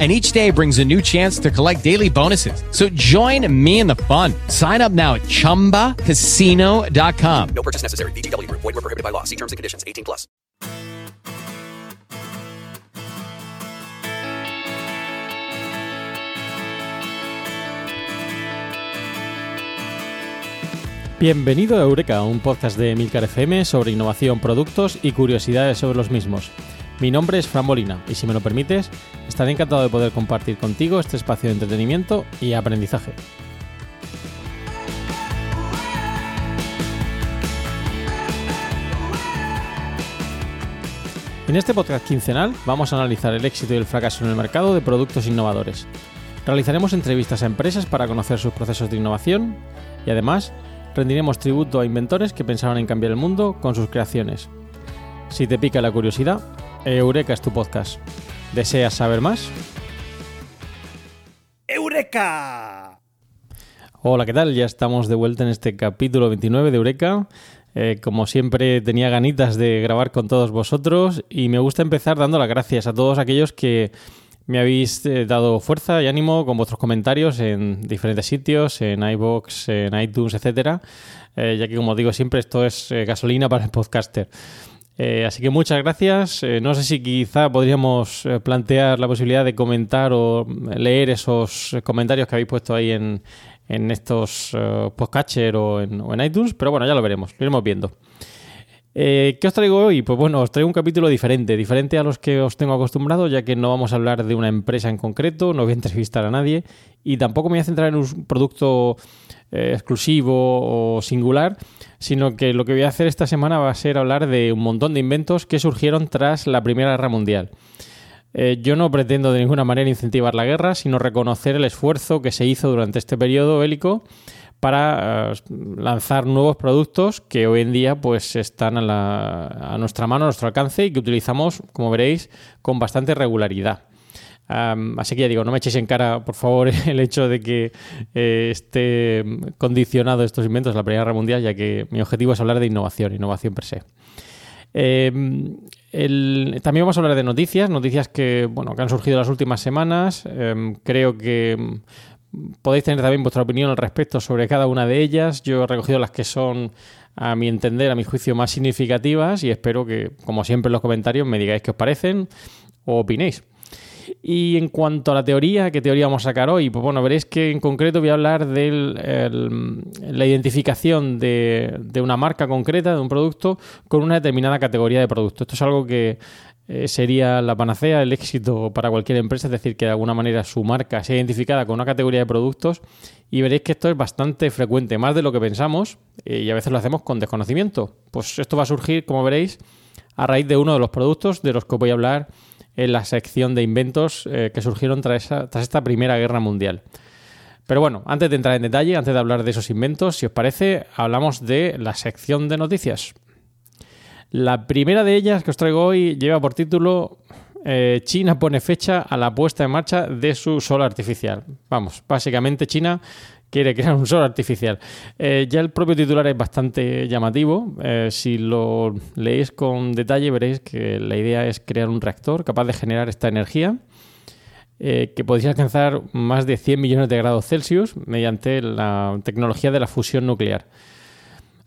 and each day brings a new chance to collect daily bonuses. So join me in the fun. Sign up now at ChumbaCasino.com. No purchase necessary. BGW. Void were prohibited by law. See terms and conditions. 18 plus. Bienvenido a Eureka, un podcast de Milcar FM sobre innovación, productos y curiosidades sobre los mismos. Mi nombre es Fran Molina y si me lo permites, estaré encantado de poder compartir contigo este espacio de entretenimiento y aprendizaje. En este podcast quincenal vamos a analizar el éxito y el fracaso en el mercado de productos innovadores. Realizaremos entrevistas a empresas para conocer sus procesos de innovación y además rendiremos tributo a inventores que pensaron en cambiar el mundo con sus creaciones. Si te pica la curiosidad, Eureka es tu podcast. ¿Deseas saber más? ¡Eureka! Hola, ¿qué tal? Ya estamos de vuelta en este capítulo 29 de Eureka. Eh, como siempre tenía ganitas de grabar con todos vosotros y me gusta empezar dando las gracias a todos aquellos que me habéis eh, dado fuerza y ánimo con vuestros comentarios en diferentes sitios, en iBox, en iTunes, etcétera, eh, ya que como digo siempre esto es gasolina para el podcaster. Así que muchas gracias. no sé si quizá podríamos plantear la posibilidad de comentar o leer esos comentarios que habéis puesto ahí en, en estos uh, podcatcher o en, iTunes, pero bueno, ya lo veremos, lo iremos viendo. Eh, ¿Qué os traigo hoy? Pues bueno, os traigo un capítulo diferente, diferente a los que os tengo acostumbrado, ya que no vamos a hablar de una empresa en concreto, no voy a entrevistar a nadie y tampoco me voy a centrar en un producto eh, exclusivo o singular, sino que lo que voy a hacer esta semana va a ser hablar de un montón de inventos que surgieron tras la Primera Guerra Mundial. Eh, yo no pretendo de ninguna manera incentivar la guerra, sino reconocer el esfuerzo que se hizo durante este periodo bélico para eh, lanzar nuevos productos que hoy en día pues están a, nuestra mano, a nuestro alcance y que utilizamos, como veréis, con bastante regularidad. Así que ya digo, no me echéis en cara, por favor, el hecho de que eh, esté condicionado estos inventos a la Primera Guerra Mundial, ya que mi objetivo es hablar de innovación, innovación per se. Em, también vamos a hablar de noticias, noticias que, bueno, que han surgido las últimas semanas. Em, creo que em, podéis tener también vuestra opinión al respecto sobre cada una de ellas. Yo he recogido las que son, a mi entender, a mi juicio, más significativas y espero que, como siempre en los comentarios, me digáis qué os parecen o opinéis. Y en cuanto a la teoría, ¿qué teoría vamos a sacar hoy? Pues bueno, veréis que en concreto voy a hablar de la identificación de, una marca concreta, de un producto, con una determinada categoría de producto. Esto es algo que eh, sería la panacea, el éxito para cualquier empresa, es decir, que de alguna manera su marca sea identificada con una categoría de productos y veréis que esto es bastante frecuente, más de lo que pensamos eh, y a veces lo hacemos con desconocimiento. Pues esto va a surgir, como veréis, a raíz de uno de los productos de los que voy a hablar en la sección de inventos eh, que surgieron tras, esta Primera Guerra Mundial. Pero bueno, antes de entrar en detalle, antes de hablar de esos inventos, si os parece, hablamos de la sección de noticias. La primera de ellas que os traigo hoy lleva por título eh, China pone fecha a la puesta en marcha de su sol artificial. Vamos, básicamente China quiere crear un sol artificial. Eh, ya el propio titular es bastante llamativo. Eh, si lo leéis con detalle veréis que la idea es crear un reactor capaz de generar esta energía eh, que podría alcanzar más de 100 millones de grados Celsius mediante la tecnología de la fusión nuclear.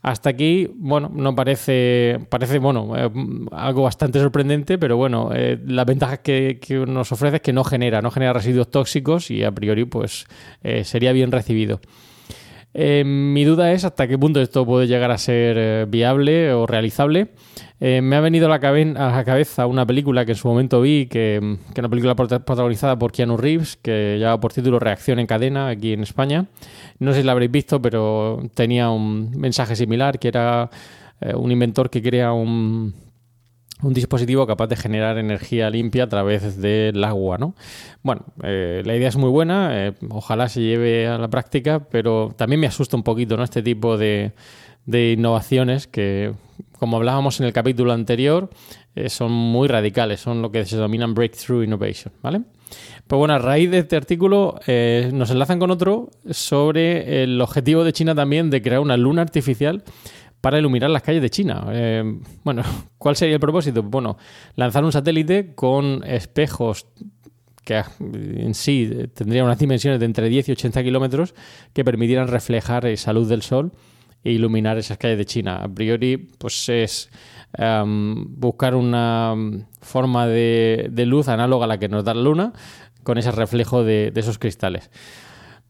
Hasta aquí, bueno, no parece, parece bueno, eh, algo bastante sorprendente, pero bueno, eh, la ventaja que, nos ofrece es que no genera, no genera residuos tóxicos y a priori, pues, eh, sería bien recibido. Eh, mi duda es hasta qué punto esto puede llegar a ser eh, viable o realizable. Eh, me ha venido a la, cabeza una película que en su momento vi, que, que una película protagonizada por Keanu Reeves, que lleva por título Reacción en cadena aquí en España. No sé si la habréis visto, pero tenía un mensaje similar, que era un inventor que crea un un dispositivo capaz de generar energía limpia a través del agua, ¿no? Bueno, eh, la idea es muy buena, eh, ojalá se lleve a la práctica, pero también me asusta un poquito, ¿no? Este tipo de, innovaciones que como hablábamos en el capítulo anterior, eh, son muy radicales, son lo que se denominan breakthrough innovation, ¿vale? Pues bueno, a raíz de este artículo nos enlazan con otro sobre el objetivo de China también de crear una luna artificial para iluminar las calles de China. Eh, bueno, ¿cuál sería el propósito? Bueno, lanzar un satélite con espejos que en sí tendrían unas dimensiones de entre 10 y 80 kilómetros que permitieran reflejar esa luz del sol e iluminar esas calles de China. A priori, pues es em, buscar una forma de, luz análoga a la que nos da la luna con ese reflejo de, esos cristales.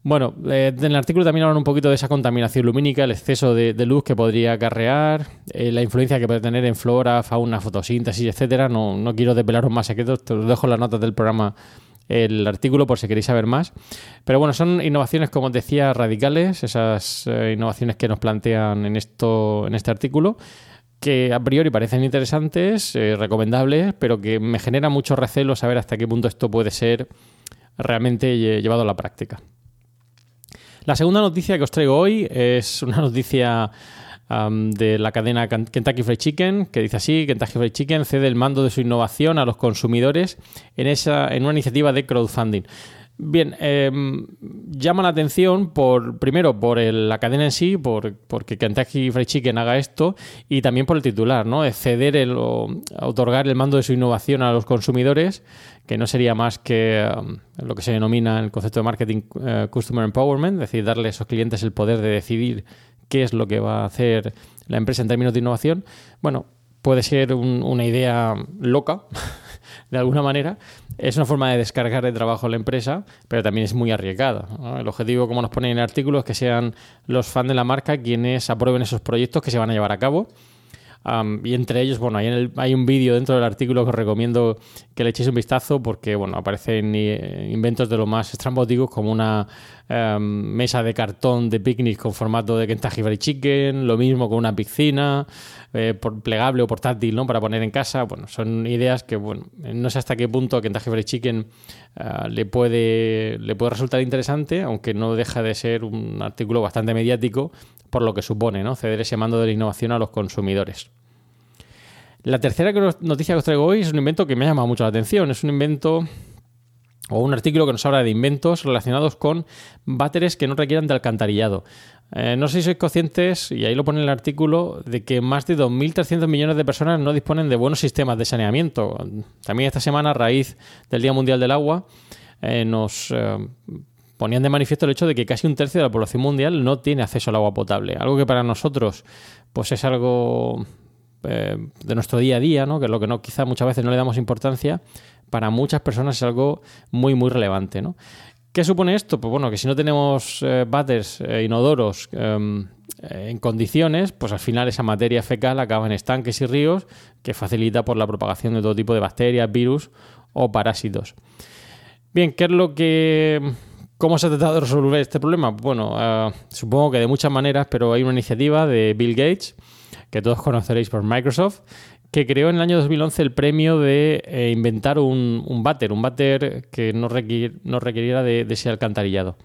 Bueno, eh, en el artículo también hablan un poquito de esa contaminación lumínica, el exceso de, luz que podría acarrear, eh, la influencia que puede tener en flora, fauna, fotosíntesis, etcétera. No, no quiero desvelaros más secretos, te los dejo las notas del programa el artículo por si queréis saber más. Pero bueno, son innovaciones, como os decía, radicales, esas eh, innovaciones que nos plantean en, esto, en este artículo que a priori parecen interesantes, recomendables, pero que me genera mucho recelo saber hasta qué punto esto puede ser realmente llevado a la práctica. La segunda noticia que os traigo hoy es una noticia de la cadena Kentucky Fried Chicken, que dice así, Kentucky Fried Chicken cede el mando de su innovación a los consumidores en, esa, en una iniciativa de crowdfunding. Bien, em, llama la atención por primero por la cadena en sí, por, porque Kentucky Fried Chicken haga esto, y también por el titular, ¿no? De ceder el, o otorgar el mando de su innovación a los consumidores, que no sería más que em, lo que se denomina el concepto de marketing eh, customer empowerment, es decir, darle a esos clientes el poder de decidir qué es lo que va a hacer la empresa en términos de innovación, bueno, puede ser una idea loca, de alguna manera. Es una forma de descargar de trabajo a la empresa, pero también es muy arriesgada. El objetivo, como nos pone en el artículo, es que sean los fans de la marca quienes aprueben esos proyectos que se van a llevar a cabo y entre ellos, bueno, hay, hay un vídeo dentro del artículo que os recomiendo que le echéis un vistazo porque, bueno, aparecen eh, inventos de lo más estrambóticos como una mesa de cartón de picnic con formato de Kentucky Fried Chicken, lo mismo con una piscina eh, plegable o portátil, ¿no? Para poner en casa. Bueno, son ideas que, bueno, no sé hasta qué punto Kentucky Fried Chicken ah, le, puede, le puede resultar interesante, aunque no deja de ser un artículo bastante mediático por lo que supone, ¿no? Ceder ese mando de la innovación a los consumidores. La tercera noticia que os traigo hoy es un invento que me ha llamado mucho la atención. Es un invento o un artículo que nos habla de inventos relacionados con váteres que no requieran de alcantarillado. Eh, no sé si sois conscientes, y ahí lo pone el artículo, de que más de 2.300 millones de personas no disponen de buenos sistemas de saneamiento. También esta semana, a raíz del Día Mundial del Agua, eh, nos eh, ponían de manifiesto el hecho de que casi un tercio de la población mundial no tiene acceso al agua potable. Algo que para nosotros pues es algo eh, de nuestro día a día, ¿no? que es lo que no, quizá muchas veces no le damos importancia, para muchas personas es algo muy, muy relevante. ¿no? ¿Qué supone esto? Pues bueno, que si no tenemos eh, eh inodoros em, eh, en condiciones, pues al final esa materia fecal acaba en estanques y ríos que facilita por la propagación de todo tipo de bacterias, virus o parásitos. Bien, ¿qué es lo que ¿Cómo se ha tratado de resolver este problema? Bueno, supongo que de muchas maneras, pero hay una iniciativa de Bill Gates que todos conoceréis por Microsoft, que creó en el año 2011 el premio de eh, inventar un, un váter, un váter que no, no requiriera de, ese alcantarillado.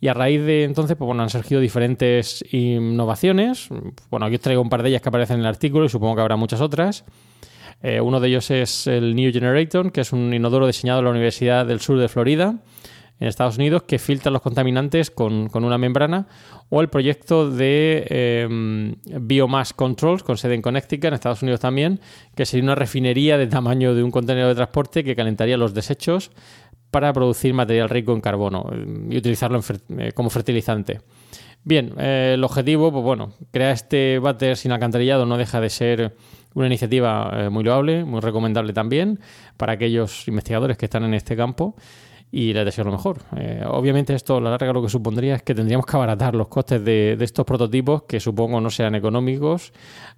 Y a raíz de entonces, pues bueno, han surgido diferentes innovaciones. Bueno, aquí os traigo un par de ellas que aparecen en el artículo y supongo que habrá muchas otras. Eh, uno de ellos es el New Generator, que es un inodoro diseñado en la Universidad del Sur de Florida, en Estados Unidos que filtra los contaminantes con, una membrana, o el proyecto de eh, Biomass Controls con sede en Connecticut, en Estados Unidos también, que sería una refinería de tamaño de un contenedor de transporte que calentaría los desechos para producir material rico en carbono eh, y utilizarlo eh, como fertilizante. Bien, el objetivo, pues bueno, crear este váter sin alcantarillado no deja de ser una iniciativa muy loable, muy recomendable también para aquellos investigadores que están en este campo y les deseo lo mejor. Eh, obviamente esto a la larga lo que supondría es que tendríamos que abaratar los costes de, estos prototipos que supongo no sean económicos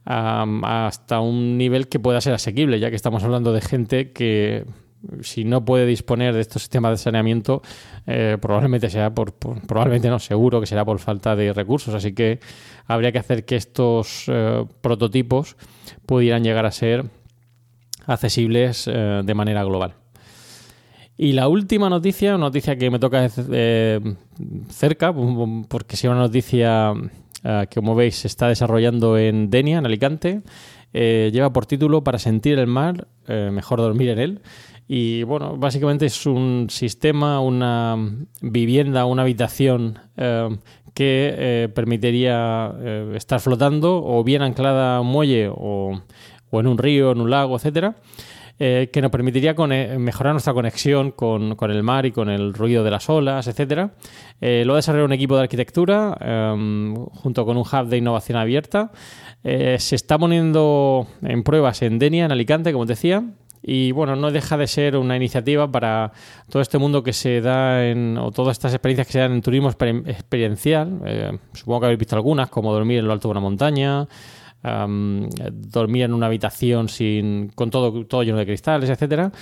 hasta un nivel que pueda ser asequible, ya que estamos hablando de gente que si no puede disponer de estos sistemas de saneamiento, eh, probablemente sea por, probablemente no, seguro que será por falta de recursos. Así que habría que hacer que estos eh, prototipos pudieran llegar a ser accesibles de manera global. Y la última noticia, noticia que me toca eh, cerca, porque si una noticia eh, que como veis se está desarrollando en Denia, en Alicante, eh, lleva por título Para sentir el mar, eh, mejor dormir en él. Y bueno, básicamente es un sistema, una vivienda, una habitación que permitiría estar flotando o bien anclada a un muelle o, o en un río, en un lago, etcétera. Eh, que nos permitiría mejorar nuestra conexión con, con el mar y con el ruido de las olas, etcétera. Eh, lo ha desarrollado un equipo de arquitectura em, junto con un hub de innovación abierta. Eh, se está poniendo en pruebas en Denia, en Alicante, como te decía. Y bueno, no deja de ser una iniciativa para todo este mundo que se da en, o todas estas experiencias que se dan en turismo exper- experiencial. Eh, supongo que habéis visto algunas, como dormir en lo alto de una montaña, dormir en una habitación sin, con todo, todo lleno de cristales, etcétera.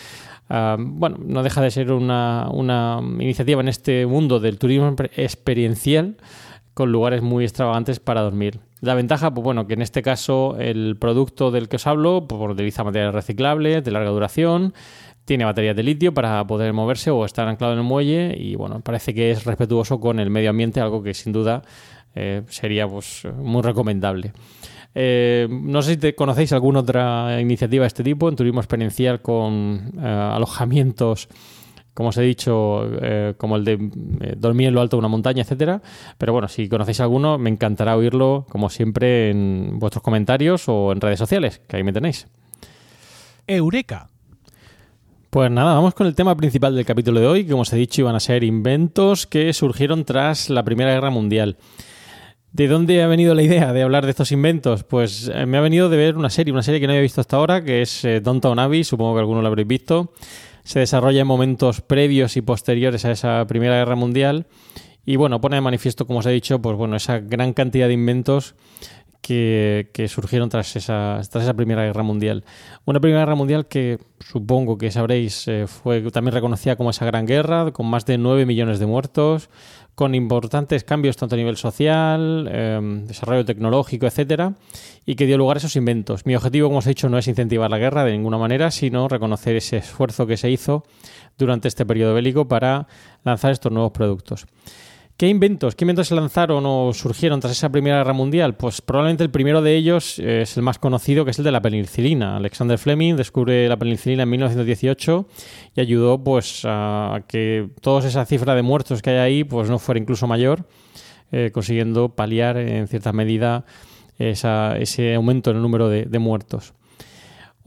Bueno, no deja de ser una, una iniciativa en este mundo del turismo experiencial con lugares muy extravagantes para dormir. La ventaja, pues bueno, que en este caso el producto del que os hablo pues, utiliza materiales reciclables de larga duración, tiene baterías de litio para poder moverse o estar anclado en el muelle y bueno, parece que es respetuoso con el medio ambiente, algo que sin duda eh, sería pues muy recomendable. Eh, no sé si te conocéis alguna otra iniciativa de este tipo en turismo experiencial con eh, alojamientos como os he dicho, eh, como el de eh, dormir en lo alto de una montaña, etcétera. Pero bueno, si conocéis alguno, me encantará oírlo, como siempre, en vuestros comentarios o en redes sociales, que ahí me tenéis. Eureka. Pues nada, vamos con el tema principal del capítulo de hoy, que como os he dicho iban a ser inventos que surgieron tras la Primera Guerra Mundial. ¿De dónde ha venido la idea de hablar de estos inventos? Pues eh, me ha venido de ver una serie, una serie que no había visto hasta ahora, que es eh, Downton Abbey, supongo que alguno lo habréis visto. Se desarrolla en momentos previos y posteriores a esa Primera Guerra Mundial. Y bueno, pone de manifiesto, como os he dicho, pues bueno, esa gran cantidad de inventos que, surgieron tras esa, tras esa Primera Guerra Mundial. Una Primera Guerra Mundial que supongo que sabréis eh, fue también reconocida como esa gran guerra, con más de 9 millones de muertos, con importantes cambios tanto a nivel social, eh, desarrollo tecnológico, etcétera, y que dio lugar a esos inventos. Mi objetivo, como os he dicho, no es incentivar la guerra de ninguna manera, sino reconocer ese esfuerzo que se hizo durante este periodo bélico para lanzar estos nuevos productos. ¿Qué inventos? ¿Qué inventos se lanzaron o surgieron tras esa Primera Guerra Mundial? Pues probablemente el primero de ellos eh, es el más conocido, que es el de la penicilina. Alexander Fleming descubre la penicilina en 1918 y ayudó pues a que toda esa cifra de muertos que hay ahí pues no fuera incluso mayor, eh, consiguiendo paliar en cierta medida ese aumento en el número de muertos.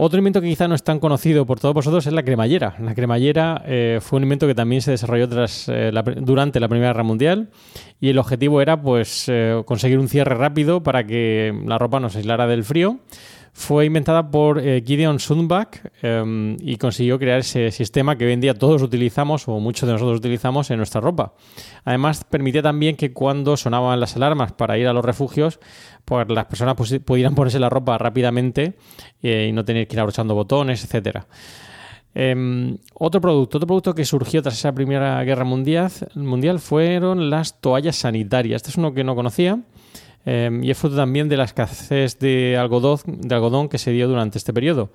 Otro invento que quizá no es tan conocido por todos vosotros es la cremallera. La cremallera eh, fue un invento que también se desarrolló eh, durante la Primera Guerra Mundial y el objetivo era pues eh, conseguir un cierre rápido para que la ropa no se aislara del frío. Fue inventada por eh, Gideon Sundback eh, y consiguió crear ese sistema que hoy en día todos utilizamos o muchos de nosotros utilizamos en nuestra ropa. Además, permitía también que cuando sonaban las alarmas para ir a los refugios, pues las personas pudieran ponerse la ropa rápidamente eh, y no tener que ir abrochando botones, etcétera. Em, otro producto, otro producto que surgió tras esa Primera Guerra Mundial, mundial fueron las toallas sanitarias. Este es uno que no conocía em, y es fruto también de la escasez de algodón, de algodón que se dio durante este periodo.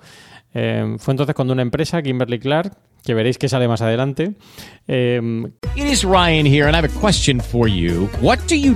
Em, fue entonces cuando una empresa, Kimberly Clark, que veréis que sale más adelante, is Ryan here, and I have a question for you. What do you?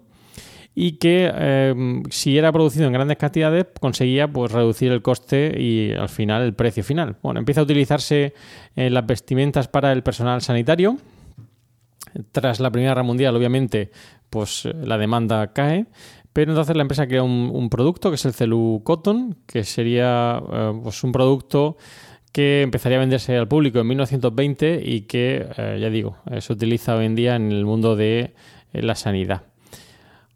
y que eh, si era producido en grandes cantidades conseguía pues reducir el coste y al final el precio final. Bueno, empieza a utilizarse en las vestimentas para el personal sanitario. Tras la Primera Guerra Mundial, obviamente, pues eh, la demanda cae. Pero entonces la empresa crea un, producto que es el Celu Cotton, que sería eh, pues un producto que empezaría a venderse al público en 1920 y que, eh, ya digo, eh, se utiliza hoy en día en el mundo de eh, la sanidad.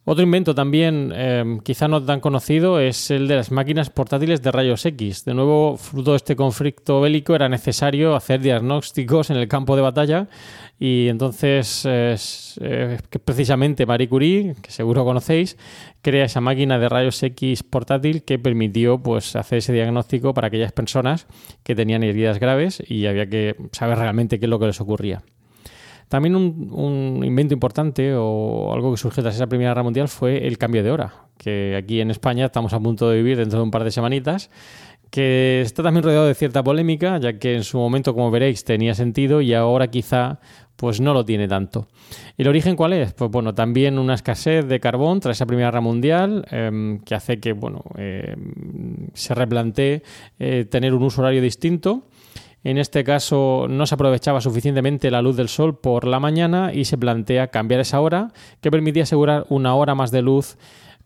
Otro invento también, eh, quizá no tan conocido, es el de las máquinas portátiles de rayos X. De nuevo, fruto de este conflicto bélico, era necesario hacer diagnósticos en el campo de batalla y entonces eh, precisamente Marie Curie, que seguro conocéis, crea esa máquina de rayos X portátil que permitió pues, hacer ese diagnóstico para aquellas personas que tenían heridas graves y había que saber realmente qué es lo que les ocurría. También un, invento importante o algo que surgió tras esa Primera Guerra Mundial fue el cambio de hora, que aquí en España estamos a punto de vivir dentro de un par de semanitas, que está también rodeado de cierta polémica, ya que en su momento, como veréis, tenía sentido y ahora quizá pues no lo tiene tanto. ¿Y el origen cuál es? Pues bueno, también una escasez de carbón tras esa Primera Guerra Mundial em, que hace que bueno, em, se replantee eh, tener un uso horario distinto en este caso no se aprovechaba suficientemente la luz del sol por la mañana y se plantea cambiar esa hora que permitía asegurar una hora más de luz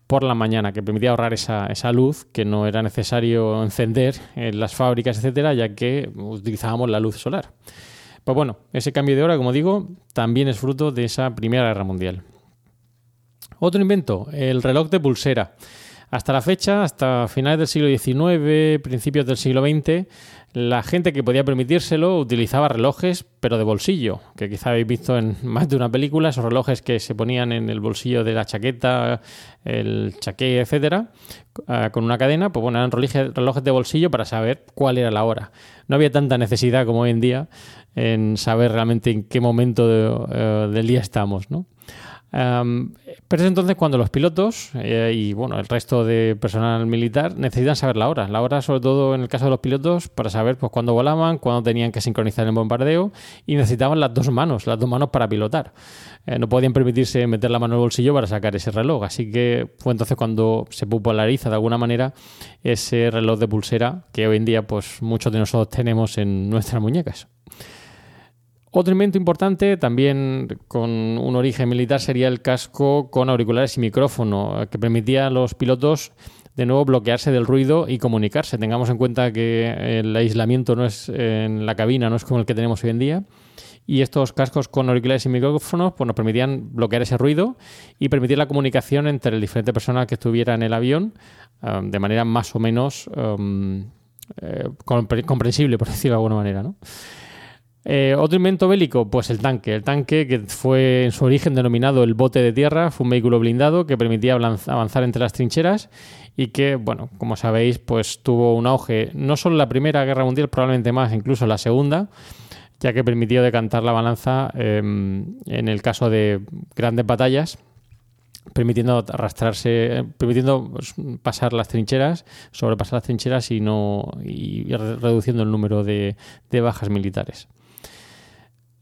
por la mañana, que permitía ahorrar esa, luz que no era necesario encender en las fábricas, etcétera, ya que utilizábamos la luz solar. Pues bueno, ese cambio de hora, como digo, también es fruto de esa Primera Guerra Mundial. Otro invento, el reloj de pulsera. Hasta la fecha, hasta finales del siglo XIX, principios del siglo XX, la gente que podía permitírselo utilizaba relojes, pero de bolsillo, que quizá habéis visto en más de una película, esos relojes que se ponían en el bolsillo de la chaqueta, el chaqué, etcétera, ah, con una cadena, pues bueno, eran relojes de bolsillo para saber cuál era la hora. No había tanta necesidad como hoy en día en saber realmente en qué momento eh, del día estamos, ¿no? Pero es entonces cuando los pilotos eh, y bueno el resto de personal militar necesitan saber la hora. La hora, sobre todo en el caso de los pilotos, para saber pues cuándo volaban, cuándo tenían que sincronizar el bombardeo y necesitaban las dos manos, las dos manos para pilotar. Eh, no podían permitirse meter la mano en el bolsillo para sacar ese reloj. Así que fue entonces cuando se populariza de alguna manera ese reloj de pulsera que hoy en día pues muchos de nosotros tenemos en nuestras muñecas. Otro invento importante, también con un origen militar, sería el casco con auriculares y micrófono, que permitía a los pilotos de nuevo bloquearse del ruido y comunicarse. Tengamos en cuenta que el aislamiento no es en la cabina, no es como el que tenemos hoy en día. Y estos cascos con auriculares y micrófonos pues, nos permitían bloquear ese ruido y permitir la comunicación entre las diferentes personas que estuvieran en el avión um, de manera más o menos eh, comprensible, por decirlo de alguna manera. ¿no? Eh, otro invento bélico, pues el tanque. El tanque, que fue en su origen denominado el bote de tierra, fue un vehículo blindado que permitía avanzar entre las trincheras y que, bueno, como sabéis, pues tuvo un auge no solo en la Primera Guerra Mundial, probablemente más, incluso en la Segunda, ya que permitió decantar la balanza em, en el caso de grandes batallas permitiendo arrastrarse, permitiendo pues, pasar las trincheras, sobrepasar las trincheras y no y reduciendo el número de bajas militares.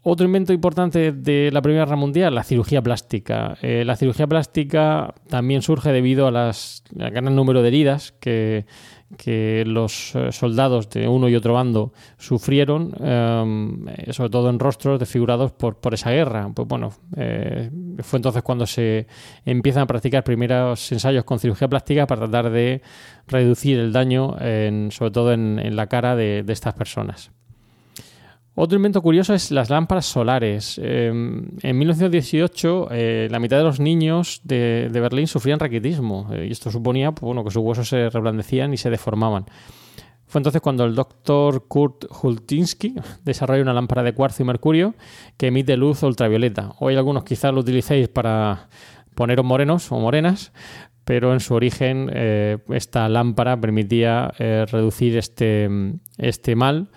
Otro invento importante de la Primera Guerra Mundial, la cirugía plástica. Eh, la cirugía plástica también surge debido a las, al gran número de heridas que, los eh, soldados de uno y otro bando sufrieron, em, eh, sobre todo en rostros desfigurados por, por esa guerra. Pues bueno, fue entonces cuando se empiezan a practicar primeros ensayos con cirugía plástica para tratar de reducir el daño, sobre todo en, la cara de estas personas. Otro invento curioso es las lámparas solares. Em, en 1918, eh, la mitad de los niños de, Berlín sufrían raquitismo eh, y esto suponía pues, bueno, que sus huesos se reblandecían y se deformaban. Fue entonces cuando el doctor Kurt Hultinsky desarrolló una lámpara de cuarzo y mercurio que emite luz ultravioleta. Hoy algunos quizás lo utilicéis para poneros morenos o morenas, pero en su origen eh, esta lámpara permitía reducir este, este mal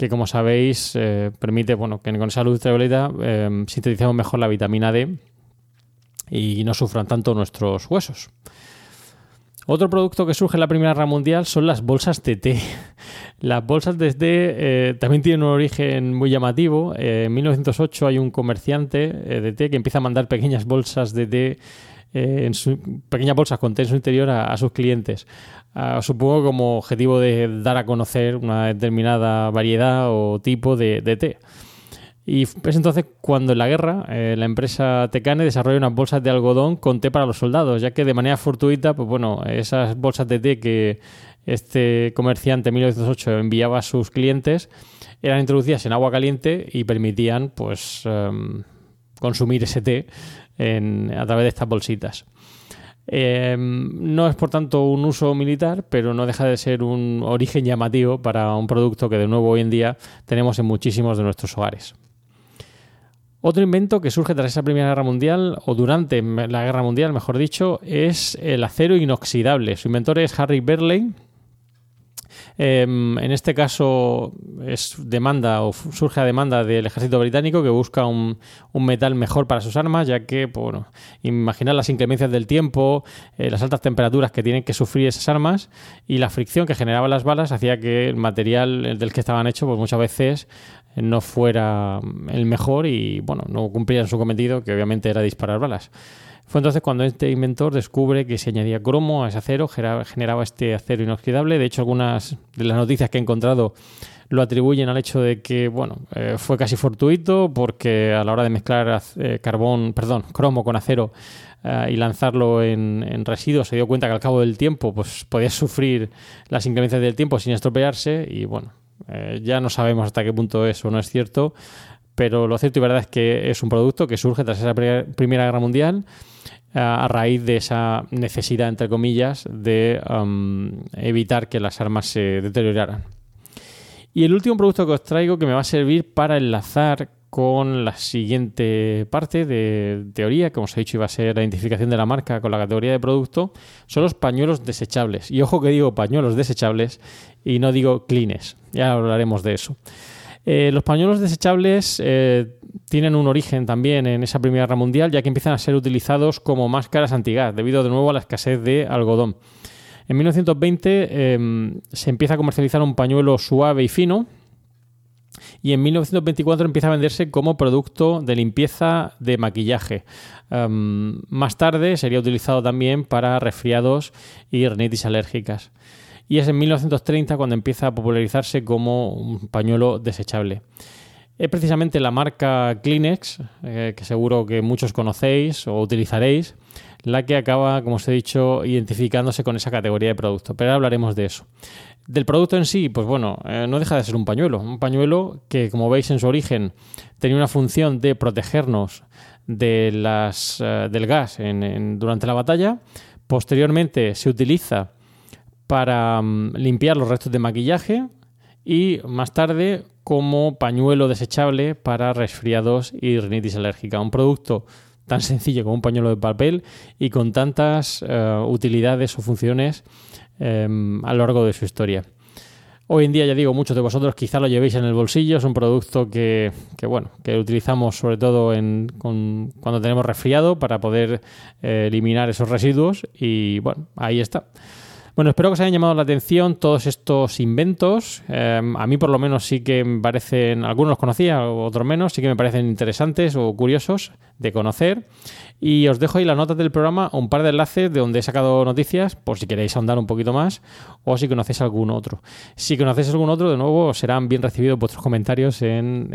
que como sabéis eh, permite bueno, que con esa luz ultravioleta eh, sinteticemos mejor la vitamina D y no sufran tanto nuestros huesos. Otro producto que surge en la Primera Guerra Mundial son las bolsas de té. Las bolsas de té eh, también tienen un origen muy llamativo. en 1908 hay un comerciante de té que empieza a mandar pequeñas bolsas de té en su, pequeñas bolsas con té en su interior a sus clientes. Ah, supongo como objetivo de dar a conocer una determinada variedad o tipo de, té. Y es entonces cuando en la guerra eh, la empresa Tecane desarrolla unas bolsas de algodón con té para los soldados, ya que de manera fortuita, pues bueno, esas bolsas de té que este comerciante en 1908 enviaba a sus clientes eran introducidas en agua caliente y permitían pues em, consumir ese té a través de estas bolsitas. Eh, no es por tanto un uso militar, pero no deja de ser un origen llamativo para un producto que de nuevo hoy en día tenemos en muchísimos de nuestros hogares. Otro invento que surge tras esa Primera Guerra Mundial, o durante la Guerra Mundial, mejor dicho, es el acero inoxidable. Su inventor es Harry Berley, Em, en este caso es demanda o surge a demanda del ejército británico que busca un, metal mejor para sus armas, ya que, pues, bueno, imaginar las inclemencias del tiempo, eh, las altas temperaturas que tienen que sufrir esas armas y la fricción que generaban las balas hacía que el material del que estaban hechos, pues muchas veces no fuera el mejor y, bueno, no cumplían su cometido, que obviamente era disparar balas. Fue entonces cuando este inventor descubre que si añadía cromo a ese acero generaba este acero inoxidable. De hecho, algunas de las noticias que he encontrado lo atribuyen al hecho de que, bueno, eh, fue casi fortuito porque a la hora de mezclar eh, carbón, perdón, cromo con acero eh, y lanzarlo en, residuos se dio cuenta que al cabo del tiempo pues podía sufrir las inclemencias del tiempo sin estropearse y bueno, ya no sabemos hasta qué punto eso no es cierto, pero lo cierto y verdad es que es un producto que surge tras esa Primera Guerra Mundial a raíz de esa necesidad, entre comillas, de um, evitar que las armas se deterioraran. Y el último producto que os traigo que me va a servir para enlazar con la siguiente parte de teoría, como os he dicho, iba a ser la identificación de la marca con la categoría de producto, son los pañuelos desechables. Y ojo que digo pañuelos desechables y no digo cleans. Ya hablaremos de eso. Eh, los pañuelos desechables eh, tienen un origen también en esa Primera Guerra Mundial, ya que empiezan a ser utilizados como máscaras antigas, debido de nuevo a la escasez de algodón. En 1920 em, se empieza a comercializar un pañuelo suave y fino, y en 1924 empieza a venderse como producto de limpieza de maquillaje. Em, más tarde sería utilizado también para resfriados y rinitis alérgicas y es en 1930 cuando empieza a popularizarse como un pañuelo desechable. Es precisamente la marca Kleenex, eh, que seguro que muchos conocéis o utilizaréis, la que acaba, como os he dicho, identificándose con esa categoría de producto. Pero ahora hablaremos de eso. Del producto en sí, pues bueno, eh, no deja de ser un pañuelo. Un pañuelo que, como veis en su origen, tenía una función de protegernos eh, del gas durante la batalla. Posteriormente se utiliza para mm, limpiar los restos de maquillaje y más tarde como pañuelo desechable para resfriados y rinitis alérgica. Un producto tan sencillo como un pañuelo de papel y con tantas eh, utilidades o funciones em, a lo largo de su historia. Hoy en día, ya digo, muchos de vosotros quizá lo llevéis en el bolsillo. Es un producto que, bueno, que utilizamos sobre todo en, cuando tenemos resfriado para poder eh, eliminar esos residuos. Y bueno, ahí está. Bueno, espero que os hayan llamado la atención todos estos inventos. Em, a mí por lo menos sí que me parecen, algunos los conocía, otros menos, sí que me parecen interesantes o curiosos de conocer. Y os dejo ahí la nota del programa, un par de enlaces de donde he sacado noticias, por si queréis ahondar un poquito más, o si conocéis algún otro. Si conocéis algún otro, de nuevo, serán bien recibidos vuestros comentarios en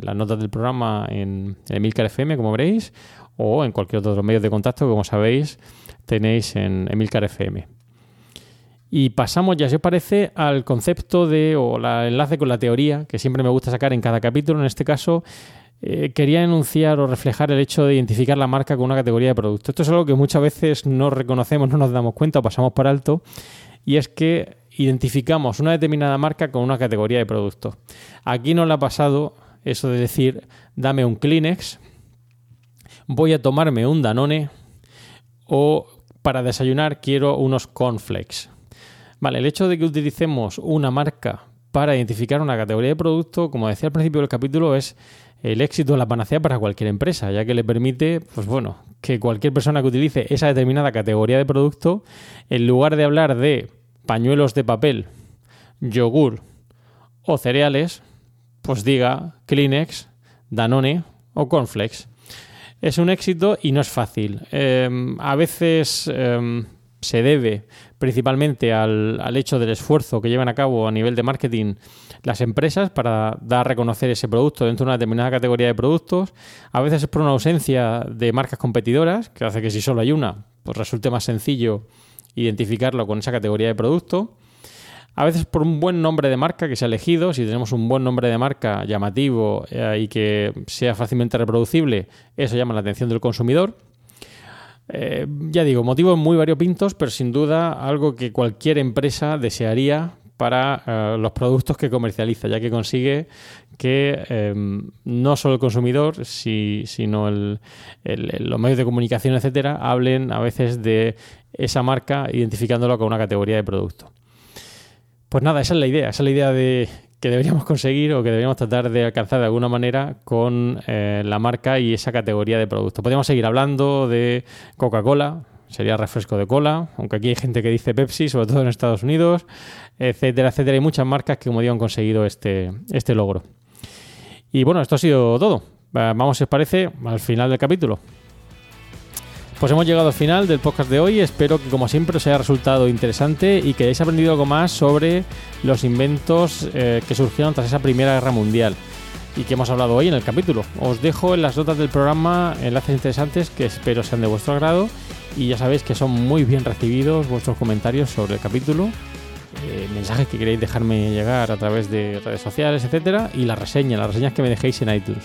las notas del programa en Emilcar FM, como veréis, o en cualquier otro medio de contacto que, como sabéis, tenéis en Emilcar FM. Y pasamos ya, si os parece, al concepto de, o el enlace con la teoría, que siempre me gusta sacar en cada capítulo. En este caso, eh, quería enunciar o reflejar el hecho de identificar la marca con una categoría de producto. Esto es algo que muchas veces no reconocemos, no nos damos cuenta o pasamos por alto. Y es que identificamos una determinada marca con una categoría de producto. Aquí no le ha pasado eso de decir, dame un Kleenex, voy a tomarme un Danone o para desayunar quiero unos cornflakes. Vale, el hecho de que utilicemos una marca para identificar una categoría de producto, como decía al principio del capítulo, es el éxito de la panacea para cualquier empresa, ya que le permite, pues bueno, que cualquier persona que utilice esa determinada categoría de producto, en lugar de hablar de pañuelos de papel, yogur o cereales, pues diga Kleenex, Danone o Cornflakes. Es un éxito y no es fácil. Em, a veces em, se debe principalmente al, hecho del esfuerzo que llevan a cabo a nivel de marketing las empresas para dar a reconocer ese producto dentro de una determinada categoría de productos. A veces es por una ausencia de marcas competidoras, que hace que si solo hay una, pues resulte más sencillo identificarlo con esa categoría de producto. A veces por un buen nombre de marca que se ha elegido, si tenemos un buen nombre de marca llamativo eh, y que sea fácilmente reproducible, eso llama la atención del consumidor. Eh, ya digo, motivos muy variopintos, pero sin duda algo que cualquier empresa desearía para eh, los productos que comercializa, ya que consigue que eh, no solo el consumidor, si, sino los medios de comunicación, etcétera, hablen a veces de esa marca identificándolo con una categoría de producto. Pues nada, esa es la idea, esa es la idea de que deberíamos conseguir o que deberíamos tratar de alcanzar de alguna manera con eh, la marca y esa categoría de producto. Podríamos seguir hablando de Coca-Cola, sería refresco de cola, aunque aquí hay gente que dice Pepsi, sobre todo en Estados Unidos, etcétera, etcétera. Hay muchas marcas que, como digo, han conseguido este, este logro. Y bueno, esto ha sido todo. Vamos, si os parece, al final del capítulo. Pues hemos llegado al final del podcast de hoy. Espero que, como siempre, os haya resultado interesante y que hayáis aprendido algo más sobre los inventos eh, que surgieron tras esa Primera Guerra Mundial y que hemos hablado hoy en el capítulo. Os dejo en las notas del programa enlaces interesantes que espero sean de vuestro agrado y ya sabéis que son muy bien recibidos vuestros comentarios sobre el capítulo, eh, mensajes que queréis dejarme llegar a través de redes sociales, etcétera, y la reseña, las reseñas que me dejéis en iTunes.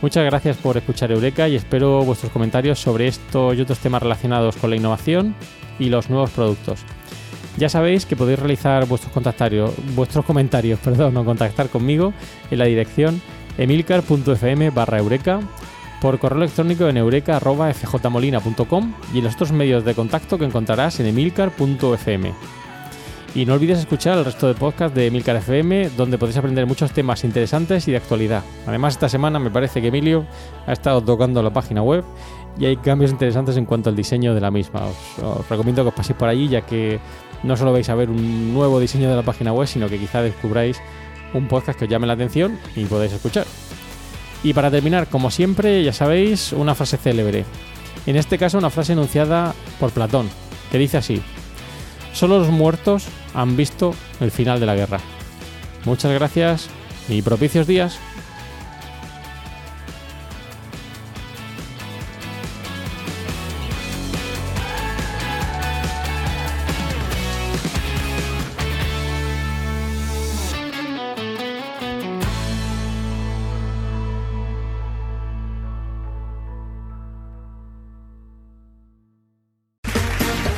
Muchas gracias por escuchar Eureka y espero vuestros comentarios sobre esto y otros temas relacionados con la innovación y los nuevos productos. Ya sabéis que podéis realizar vuestros, vuestros comentarios perdón, o contactar conmigo en la dirección emilcar.fm barra eureka por correo electrónico en eureka.fjmolina.com y en los otros medios de contacto que encontrarás en emilcar.fm. Y no olvides escuchar el resto de podcast de Emilcar FM, donde podéis aprender muchos temas interesantes y de actualidad. Además, esta semana me parece que Emilio ha estado tocando la página web y hay cambios interesantes en cuanto al diseño de la misma. Os, recomiendo que os paséis por allí, ya que no solo vais a ver un nuevo diseño de la página web, sino que quizá descubráis un podcast que os llame la atención y podéis escuchar. Y para terminar, como siempre, ya sabéis, una frase célebre. En este caso, una frase enunciada por Platón, que dice así, solo los muertos han visto el final de la guerra. Muchas gracias y propicios días.